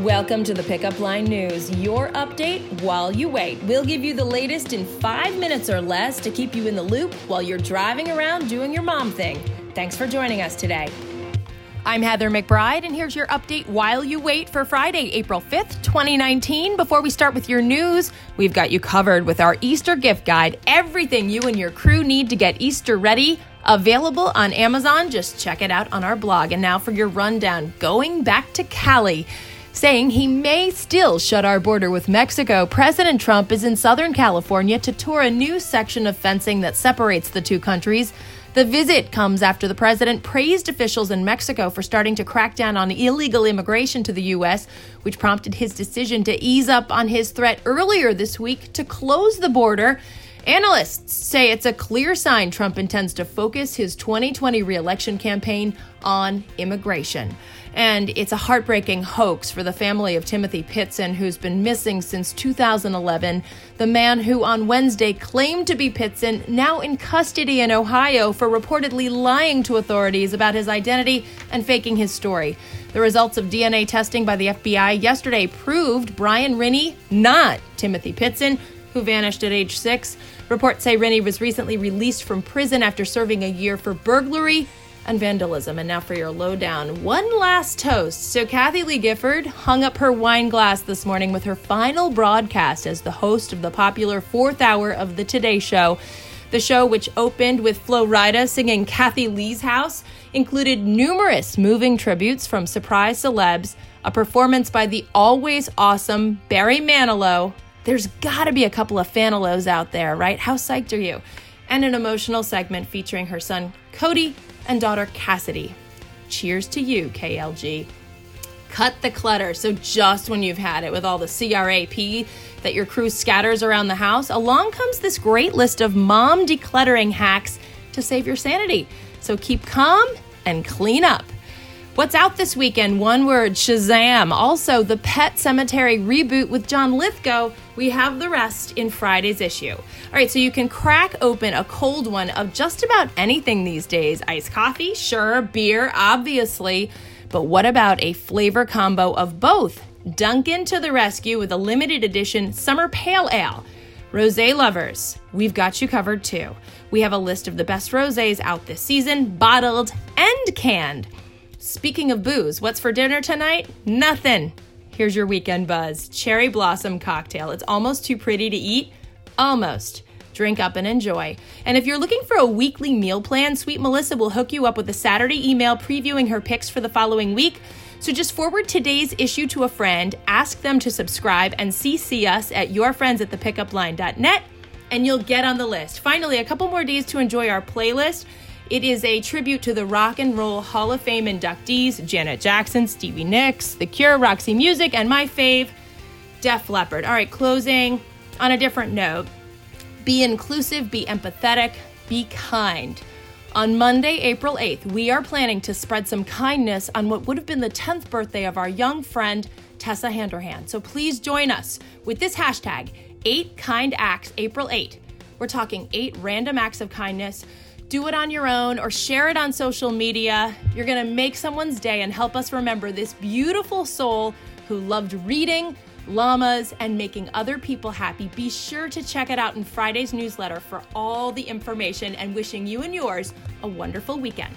Welcome to the Pickup Line News, your update while you wait. We'll give you the latest in five minutes or less to keep you in the loop while you're driving around doing your mom thing. Thanks for joining us today. I'm Heather McBride, and here's your update while you wait for Friday, April 5th, 2019. Before we start with your news, we've got you covered with our Easter gift guide everything you and your crew need to get Easter ready. Available on Amazon. Just check it out on our blog. And now for your rundown going back to Cali saying he may still shut our border with Mexico. President Trump is in Southern California to tour a new section of fencing that separates the two countries. The visit comes after the president praised officials in Mexico for starting to crack down on illegal immigration to the U.S., which prompted his decision to ease up on his threat earlier this week to close the border. Analysts say it's a clear sign Trump intends to focus his 2020 reelection campaign on immigration. And it's a heartbreaking hoax for the family of Timothy Pitzen, who's been missing since 2011. The man who on Wednesday claimed to be Pitzen, now in custody in Ohio for reportedly lying to authorities about his identity and faking his story. The results of DNA testing by the FBI yesterday proved Brian Rini not Timothy Pitzen, who vanished at age six. Reports say Rini was recently released from prison after serving a year for burglary and vandalism. And now for your lowdown. One last toast. So, Kathie Lee Gifford hung up her wine glass this morning with her final broadcast as the host of the popular fourth hour of The Today Show. The show, which opened with Flo Rida singing Kathie Lee's House, included numerous moving tributes from surprise celebs, a performance by the always awesome Barry Manilow. There's gotta be a couple of Fanilows out there, right? How psyched are you? And an emotional segment featuring her son Cody and daughter Cassidy. Cheers to you, KLG. Cut the clutter. So, just when you've had it with all the CRAP that your crew scatters around the house, along comes this great list of mom decluttering hacks to save your sanity. So, keep calm and clean up. What's out this weekend? One word Shazam. Also, the Pet Sematary reboot with John Lithgow. We have the rest in Friday's issue. All right, so you can crack open a cold one of just about anything these days iced coffee, sure, beer, obviously. But what about a flavor combo of both? Dunkin' to the rescue with a limited edition Summer Pale Ale. Rose lovers, we've got you covered too. We have a list of the best roses out this season, bottled and canned. Speaking of booze, what's for dinner tonight? Nothing. Here's your weekend buzz cherry blossom cocktail. It's almost too pretty to eat. Almost. Drink up and enjoy. And if you're looking for a weekly meal plan, Sweet Melissa will hook you up with a Saturday email previewing her picks for the following week. So just forward today's issue to a friend, ask them to subscribe, and CC us at yourfriendsatthepickupline.net, and you'll get on the list. Finally, a couple more days to enjoy our playlist. It is a tribute to the Rock and Roll Hall of Fame inductees Janet Jackson, Stevie Nicks, The Cure, Roxy Music, and my fave, Def Leppard. All right, closing on a different note be inclusive, be empathetic, be kind. On Monday, April 8th, we are planning to spread some kindness on what would have been the 10th birthday of our young friend, Tessa Handerhan. So please join us with this hashtag, 8 Kind Acts April 8. We're talking 8 random acts of kindness do it on your own or share it on social media. You're going to make someone's day and help us remember this beautiful soul who loved reading, llamas, and making other people happy. Be sure to check it out in Friday's newsletter for all the information and wishing you and yours a wonderful weekend.